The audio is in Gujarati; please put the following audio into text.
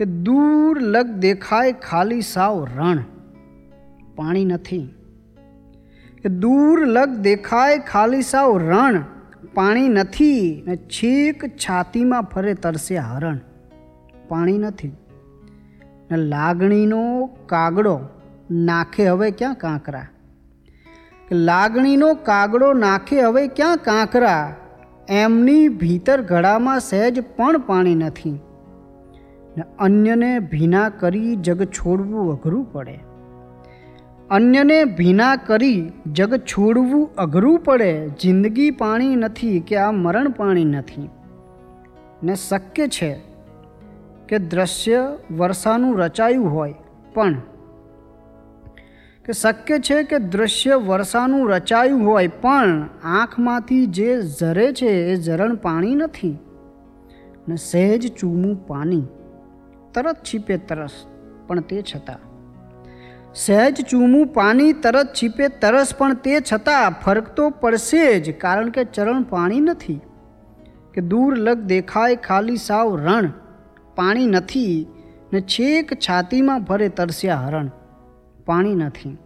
કે દૂર લગ દેખાય ખાલી સાવ રણ, પાણી નથી. કે દૂર લગ દેખાય ખાલી સાવ રણ, પાણી નથી ને છેક છાતીમાં ફરે તરસે હરણ, પાણી નથી. ને લાગણીનો કાગડો નાખે હવે ક્યાં કાંકરા? કે લાગણીનો કાગડો નાખે હવે ક્યાં કાંકરા? એમની ભીતર ઘડામાં સહેજ પણ પાણી નથી. ને અન્યને ભીના કરી જગ છોડવું અઘરું પડે. અન્યને ભીના કરી જગ છોડવું અઘરું પડે. જિંદગી પાણી નથી કે આ મરણ પાણી નથી. ને શક્ય છે કે દ્રશ્ય વર્ષાનું રચાયું હોય, પણ કે શક્ય છે કે દૃશ્ય વર્ષાનું રચાયું હોય, પણ આંખમાંથી જે ઝરે છે એ ઝરણ પાણી નથી. ને સહેજ ચૂમું પાણી. તરત છીપે તરસ, પણ તે છતાં. સહેજ ચૂમું પાણી તરત છીપે તરસ, પણ તે છતાં ફરક તો પડશે જ, કારણ કે ચરણ પાણી નથી. કે દૂર લગ દેખાય ખાલી સાવ રણ, પાણી નથી ને છેક છાતીમાં ભરે તરસ્યા હરણ, પાણી નથી.